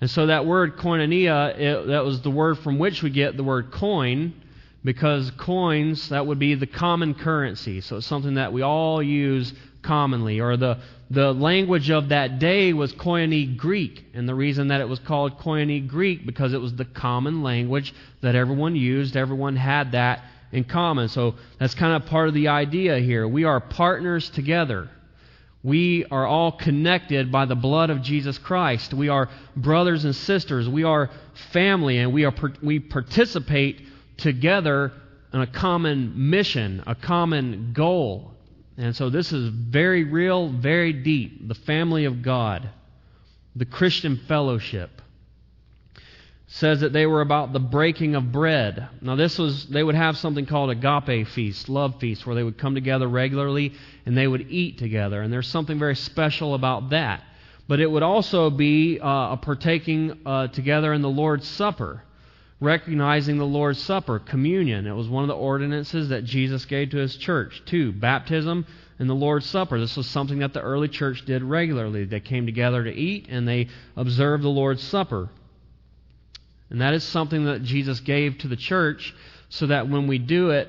And so that word koinonia, it, that was the word from which we get the word coin, because coins, that would be the common currency. So it's something that we all use commonly. Or the, the language of that day was Koine Greek. And the reason that it was called Koine Greek, because it was the common language that everyone used. Everyone had that in common. So that's kind of part of the idea here. We are partners together. We are all connected by the blood of Jesus Christ. We are brothers and sisters. We are family, and we, are, we participate together in a common mission, a common goal. And so this is very real, very deep. The family of God, the Christian fellowship. Says that they were about the breaking of bread. Now, this was, they would have something called agape feast, love feast, where they would come together regularly and they would eat together. And there's something very special about that. But it would also be uh, a partaking uh, together in the Lord's Supper recognizing the Lord's Supper, communion. It was one of the ordinances that Jesus gave to his church. Two, baptism and the Lord's Supper. This was something that the early church did regularly. They came together to eat and they observed the Lord's Supper. And that is something that Jesus gave to the church so that when we do it,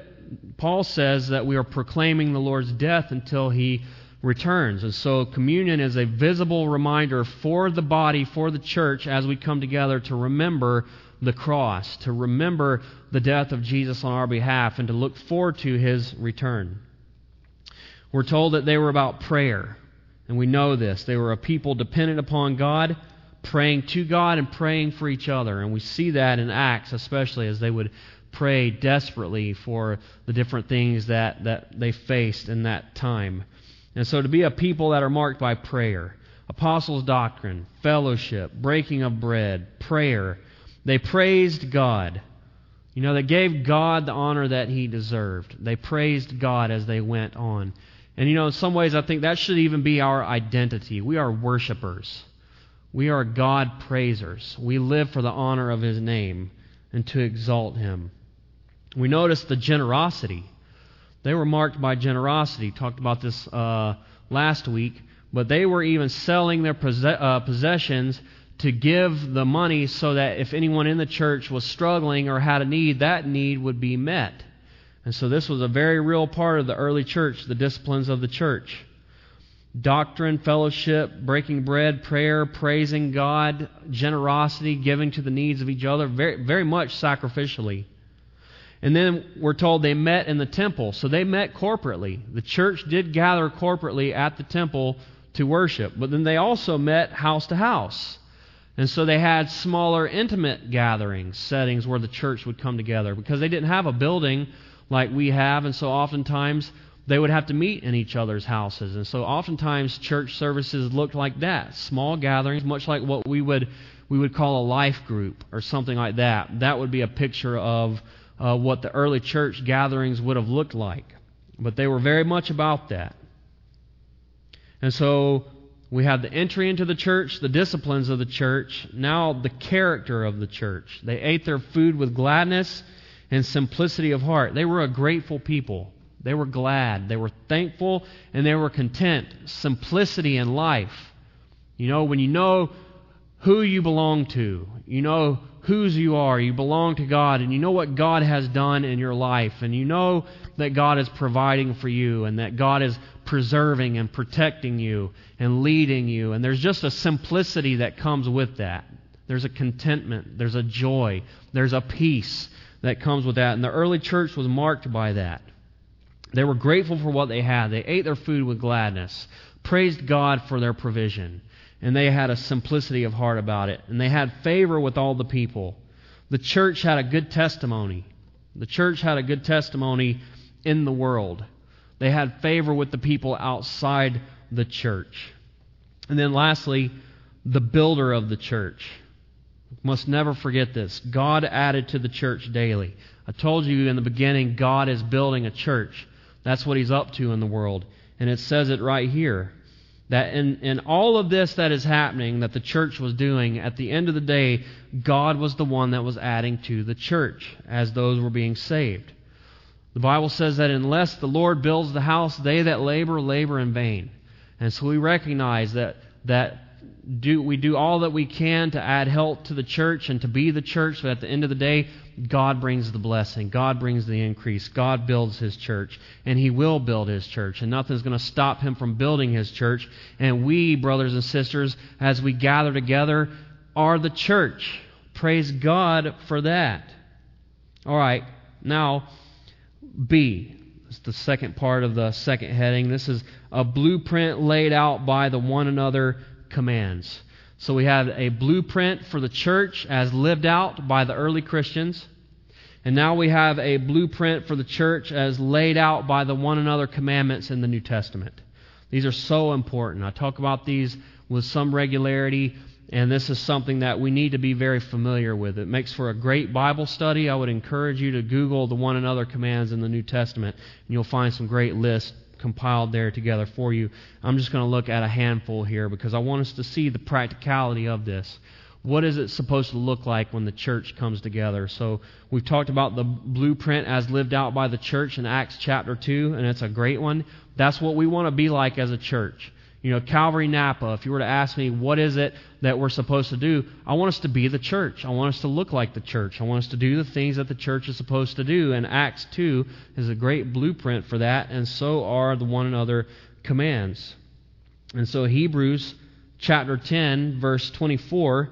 Paul says that we are proclaiming the Lord's death until he returns. And so communion is a visible reminder for the body, for the church, as we come together to remember the cross, to remember the death of Jesus on our behalf, and to look forward to his return. We're told that they were about prayer, and we know this. They were a people dependent upon God, praying to God and praying for each other. And we see that in Acts, especially as they would pray desperately for the different things that, that they faced in that time. And so to be a people that are marked by prayer, apostles' doctrine, fellowship, breaking of bread, prayer, they praised God. You know, they gave God the honor that he deserved. They praised God as they went on. And you know, in some ways, I think that should even be our identity. We are worshipers. We are God praisers. We live for the honor of his name and to exalt him. We notice the generosity. They were marked by generosity. Talked about this uh, last week. But they were even selling their uh, possessions to give the money so that if anyone in the church was struggling or had a need, that need would be met. And so this was a very real part of the early church, the disciplines of the church. Doctrine, fellowship, breaking bread, prayer, praising God, generosity, giving to the needs of each other, very, very much sacrificially. And then we're told they met in the temple. So they met corporately. The church did gather corporately at the temple to worship. But then they also met house to house. And so they had smaller, intimate gatherings, settings where the church would come together because they didn't have a building like we have. And so oftentimes they would have to meet in each other's houses. And so oftentimes church services looked like that small gatherings, much like what we would, we would call a life group or something like that. That would be a picture of uh, what the early church gatherings would have looked like. But they were very much about that. And so we have the entry into the church, the disciplines of the church, now the character of the church. They ate their food with gladness and simplicity of heart. They were a grateful people. They were glad. They were thankful and they were content. Simplicity in life. You know, when you know who you belong to, you know whose you are, you belong to God, and you know what God has done in your life, and you know that God is providing for you, and that God is preserving and protecting you and leading you. And there's just a simplicity that comes with that. There's a contentment, there's a joy, there's a peace that comes with that. And the early church was marked by that. They were grateful for what they had. They ate their food with gladness, praised God for their provision, and they had a simplicity of heart about it. And they had favor with all the people. The church had a good testimony. The church had a good testimony in the world. They had favor with the people outside the church. And then lastly, the builder of the church. Must never forget this. God added to the church daily. I told you in the beginning, God is building a church. That's what He's up to in the world. And it says it right here. That in, in all of this that is happening, that the church was doing, at the end of the day, God was the one that was adding to the church as those were being saved. The Bible says that unless the Lord builds the house, they that labor, labor in vain. And so we recognize that, that do, we do all that we can to add help to the church and to be the church, but at the end of the day, God brings the blessing. God brings the increase. God builds His church, and He will build His church, and nothing's going to stop Him from building His church. And we, brothers and sisters, as we gather together, are the church. Praise God for that. All right, now, B. It's the second part of the second heading. This is a blueprint laid out by the one another commands. So we have a blueprint for the church as lived out by the early Christians. And now we have a blueprint for the church as laid out by the one another commandments in the New Testament. These are so important. I talk about these with some regularity, and this is something that we need to be very familiar with. It makes for a great Bible study. I would encourage you to Google the one another commands in the New Testament, and you'll find some great lists compiled there together for you. I'm just going to look at a handful here because I want us to see the practicality of this. What is it supposed to look like when the church comes together? So, we've talked about the blueprint as lived out by the church in Acts chapter 2, and it's a great one. That's what we want to be like as a church. You know, Calvary Napa, if you were to ask me, what is it that we're supposed to do? I want us to be the church. I want us to look like the church. I want us to do the things that the church is supposed to do. And Acts 2 is a great blueprint for that, and so are the one another commands. And so Hebrews chapter 10, verse 24,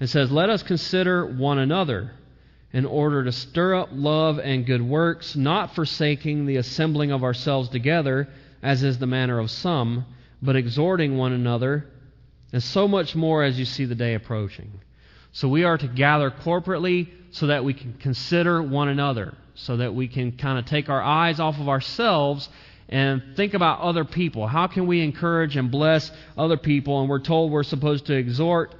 it says, Let us consider one another in order to stir up love and good works, not forsaking the assembling of ourselves together, as is the manner of some but exhorting one another, and so much more as you see the day approaching. So we are to gather corporately so that we can consider one another, so that we can kind of take our eyes off of ourselves and think about other people. How can we encourage and bless other people? And we're told we're supposed to exhort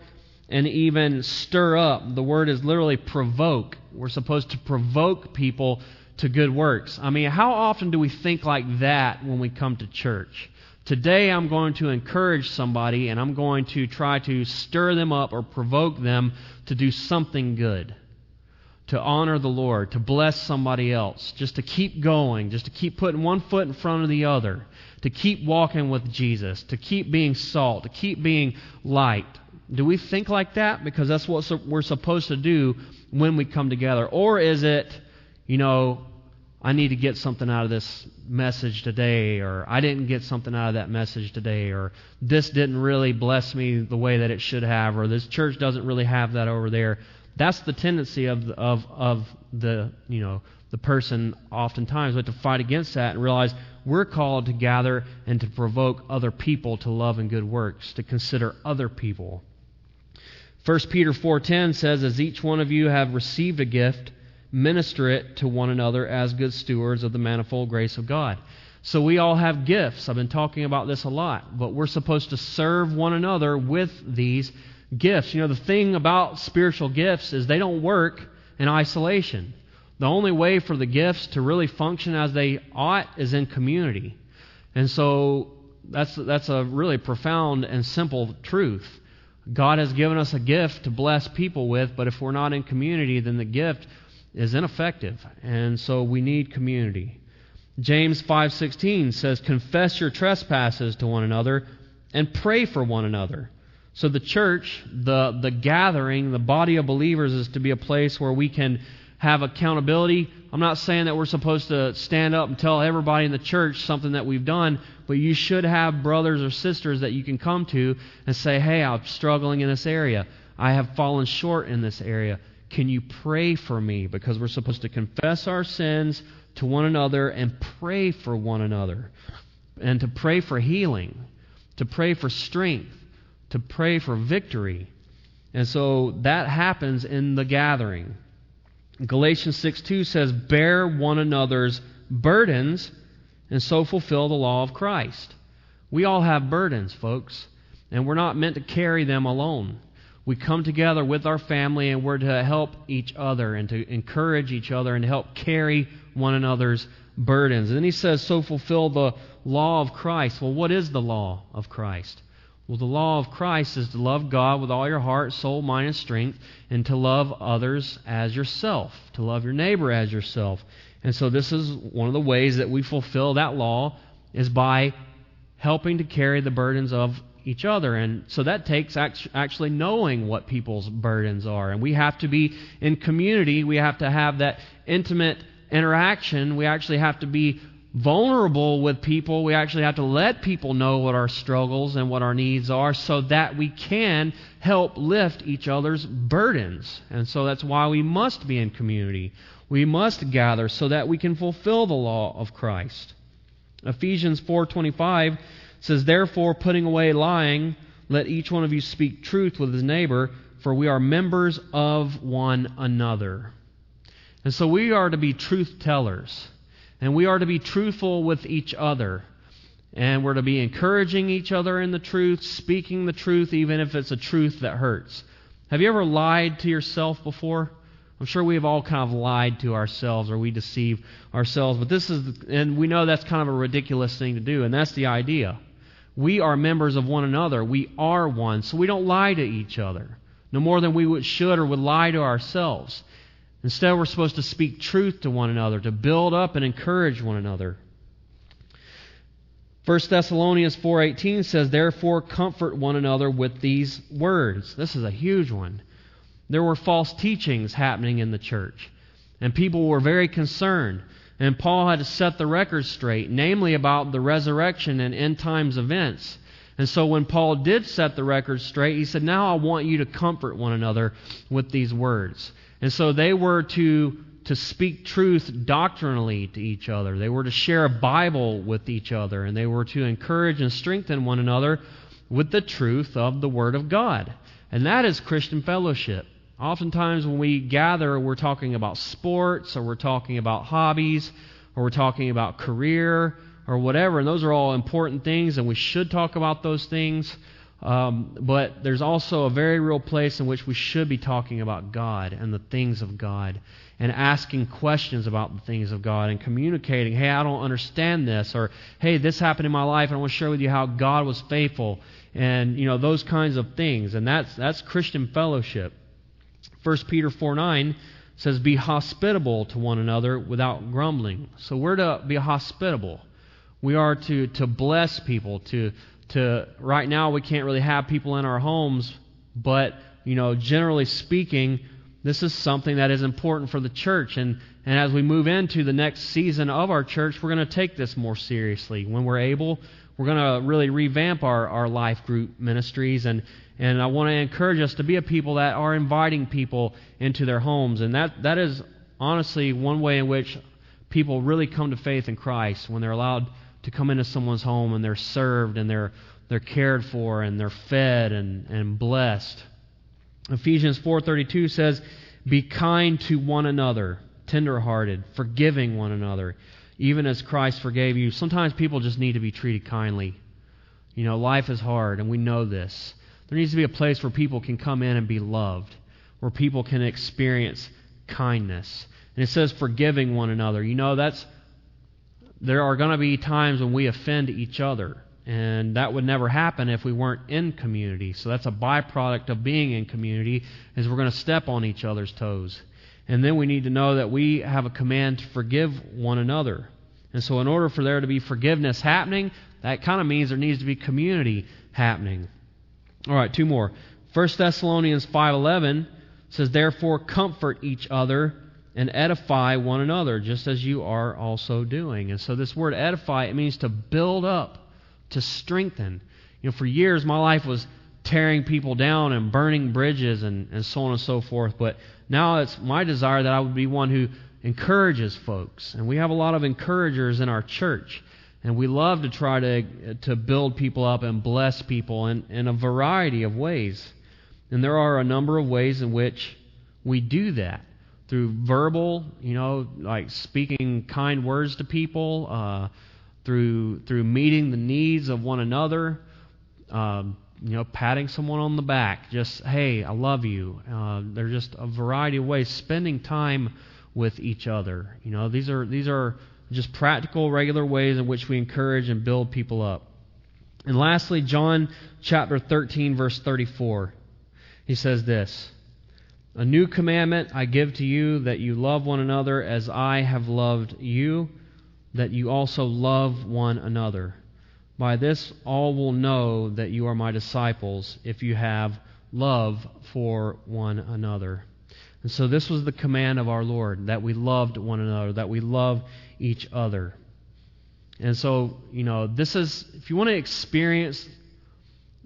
and even stir up. The word is literally provoke. We're supposed to provoke people to good works. I mean, how often do we think like that when we come to church? Today I'm going to encourage somebody and I'm going to try to stir them up or provoke them to do something good, to honor the Lord, to bless somebody else, just to keep going, just to keep putting one foot in front of the other, to keep walking with Jesus, to keep being salt, to keep being light. Do we think like that? Because that's what we're supposed to do when we come together. Or is it, you know, I need to get something out of this message today, or I didn't get something out of that message today, or this didn't really bless me the way that it should have, or this church doesn't really have that over there. That's the tendency of the, of of the you know the person oftentimes, but to fight against that and realize we're called to gather and to provoke other people to love and good works, to consider other people. 1 Peter 4:10 says, "As each one of you have received a gift." Minister it to one another as good stewards of the manifold grace of God. So we all have gifts. I've been talking about this a lot, but we're supposed to serve one another with these gifts. You know, the thing about spiritual gifts is they don't work in isolation. The only way for the gifts to really function as they ought is in community. And so that's that's a really profound and simple truth. God has given us a gift to bless people with, but if we're not in community, then the gift is ineffective, and so we need community. James 5:16 says confess your trespasses to one another and pray for one another. So the church, the the gathering, the body of believers is to be a place where we can have accountability. I'm not saying that we're supposed to stand up and tell everybody in the church something that we've done, but you should have brothers or sisters that you can come to and say, "Hey, I'm struggling in this area. I have fallen short in this area. Can you pray for me? Because we're supposed to confess our sins, to one another and pray for one another. And to pray for healing, to pray for strength, to pray for victory. And so that happens in the gathering. Galatians 6 2 says, Bear one another's burdens and so fulfill the law of Christ. We all have burdens, folks, and we're not meant to carry them alone. We come together with our family and we're to help each other and to encourage each other and to help carry one another's burdens. And then he says, so fulfill the law of Christ. Well, what is the law of Christ? Well, the law of Christ is to love God with all your heart, soul, mind, and strength, and to love others as yourself, to love your neighbor as yourself. And so this is one of the ways that we fulfill that law is by helping to carry the burdens of each other. And so that takes actually knowing what people's burdens are. And we have to be in community. We have to have that intimate interaction. We actually have to be vulnerable with people. We actually have to let people know what our struggles and what our needs are so that we can help lift each other's burdens. And so that's why we must be in community. We must gather so that we can fulfill the law of Christ. Ephesians 4:25 says, Therefore, putting away lying, let each one of you speak truth with his neighbor, for we are members of one another. And so we are to be truth tellers, and we are to be truthful with each other. And we're to be encouraging each other in the truth, speaking the truth, even if it's a truth that hurts. Have you ever lied to yourself before? I'm sure we have all kind of lied to ourselves or we deceive ourselves, but this is, and we know that's kind of a ridiculous thing to do, and that's the idea. We are members of one another. We are one. So we don't lie to each other, no more than we would, should or would lie to ourselves. Instead, we're supposed to speak truth to one another, to build up and encourage one another. 1 Thessalonians 4:18 says, "Therefore comfort one another with these words." This is a huge one. There were false teachings happening in the church, and people were very concerned. And Paul had to set the record straight, namely about the resurrection and end times events. And so when Paul did set the record straight, he said, Now I want you to comfort one another with these words. And so they were to, to speak truth doctrinally to each other. They were to share a Bible with each other. And they were to encourage and strengthen one another with the truth of the Word of God. And that is Christian fellowship. Oftentimes, when we gather, we're talking about sports, or we're talking about hobbies, or we're talking about career, or whatever. And those are all important things, and we should talk about those things. Um, but there's also a very real place in which we should be talking about God and the things of God and asking questions about the things of God and communicating, hey, I don't understand this, or hey, this happened in my life, and I want to share with you how God was faithful, and you know those kinds of things. And that's that's Christian fellowship. 1 Peter 4 9 says, Be hospitable to one another without grumbling. So we're to be hospitable. We are to, to bless people, to, to right now we can't really have people in our homes, but you know, generally speaking, this is something that is important for the church. And, and as we move into the next season of our church, we're going to take this more seriously. When we're able, we're going to really revamp our, our life group ministries and, and I want to encourage us to be a people that are inviting people into their homes. And that, that is honestly one way in which people really come to faith in Christ when they're allowed to come into someone's home and they're served and they're, they're cared for and they're fed and, and blessed. Ephesians 4.32 says, Be kind to one another, tenderhearted, forgiving one another, even as Christ forgave you. Sometimes people just need to be treated kindly. You know, life is hard, and we know this. There needs to be a place where people can come in and be loved, where people can experience kindness. And it says forgiving one another. You know, that's there are going to be times when we offend each other. And that would never happen if we weren't in community. So that's a byproduct of being in community is we're going to step on each other's toes. And then we need to know that we have a command to forgive one another. And so in order for there to be forgiveness happening, that kind of means there needs to be community happening. All right, two more. 1 Thessalonians 5:11 says therefore comfort each other and edify one another just as you are also doing. And so this word edify it means to build up, to strengthen. You know, for years my life was tearing people down and burning bridges and, and so on and so forth. But now it's my desire that I would be one who encourages folks. And we have a lot of encouragers in our church. And we love to try to, to build people up and bless people in, in a variety of ways. And there are a number of ways in which we do that through verbal, you know, like speaking kind words to people, uh, through through meeting the needs of one another, um, you know, patting someone on the back, just hey, I love you. Uh, there's just a variety of ways spending time with each other. You know, these are these are just practical, regular ways in which we encourage and build people up. And lastly, John chapter 13, verse 34. He says this A new commandment I give to you that you love one another as I have loved you, that you also love one another. By this all will know that you are my disciples if you have love for one another. And so this was the command of our Lord that we loved one another, that we love each other. And so, you know, this is, if you want to experience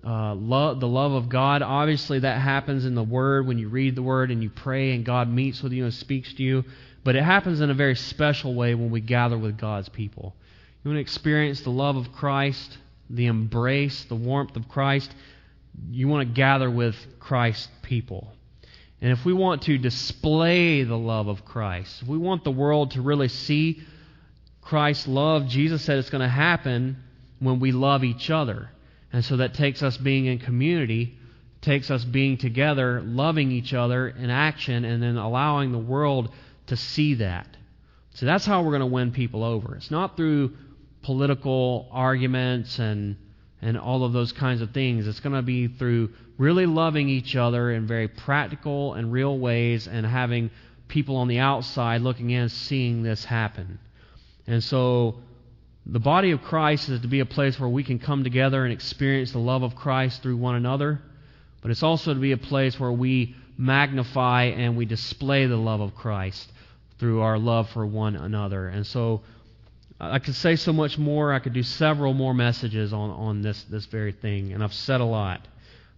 uh, love, the love of God, obviously that happens in the Word when you read the Word and you pray and God meets with you and speaks to you. But it happens in a very special way when we gather with God's people. You want to experience the love of Christ, the embrace, the warmth of Christ. You want to gather with Christ's people. And if we want to display the love of Christ, if we want the world to really see Christ's love, Jesus said it's going to happen when we love each other. And so that takes us being in community, takes us being together, loving each other in action, and then allowing the world to see that. So that's how we're going to win people over. It's not through political arguments and and all of those kinds of things. It's going to be through really loving each other in very practical and real ways and having people on the outside looking in seeing this happen. And so the body of Christ is to be a place where we can come together and experience the love of Christ through one another, but it's also to be a place where we magnify and we display the love of Christ through our love for one another. And so I could say so much more. I could do several more messages on, on this, this very thing, and I've said a lot.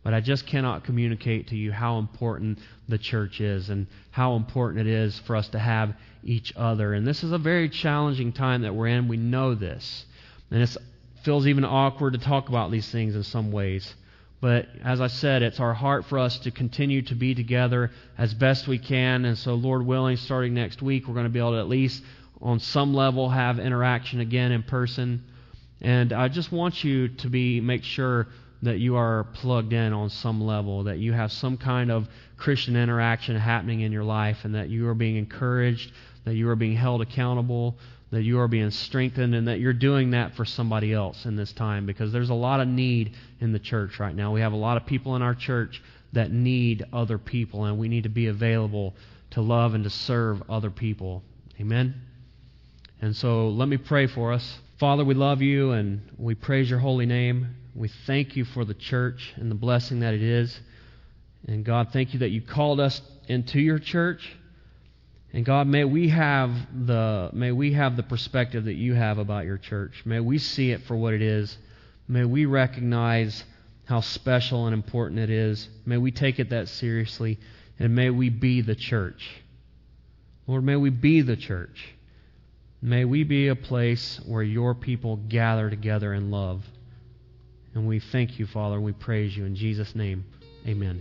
But I just cannot communicate to you how important the church is and how important it is for us to have each other. And this is a very challenging time that we're in. We know this. And it feels even awkward to talk about these things in some ways. But as I said, it's our heart for us to continue to be together as best we can. And so, Lord willing, starting next week, we're going to be able to at least on some level have interaction again in person. And I just want you to be make sure that you are plugged in on some level, that you have some kind of Christian interaction happening in your life, and that you are being encouraged, that you are being held accountable, that you are being strengthened, and that you're doing that for somebody else in this time because there's a lot of need in the church right now. We have a lot of people in our church that need other people, and we need to be available to love and to serve other people. Amen? And so let me pray for us. Father, we love you and we praise your holy name. We thank you for the church and the blessing that it is. And God, thank you that you called us into your church. And God, may we have the may we have the perspective that you have about your church. May we see it for what it is. May we recognize how special and important it is. May we take it that seriously. And may we be the church. Lord, may we be the church. May we be a place where your people gather together in love. And we thank you, Father, we praise you. In Jesus' name, amen.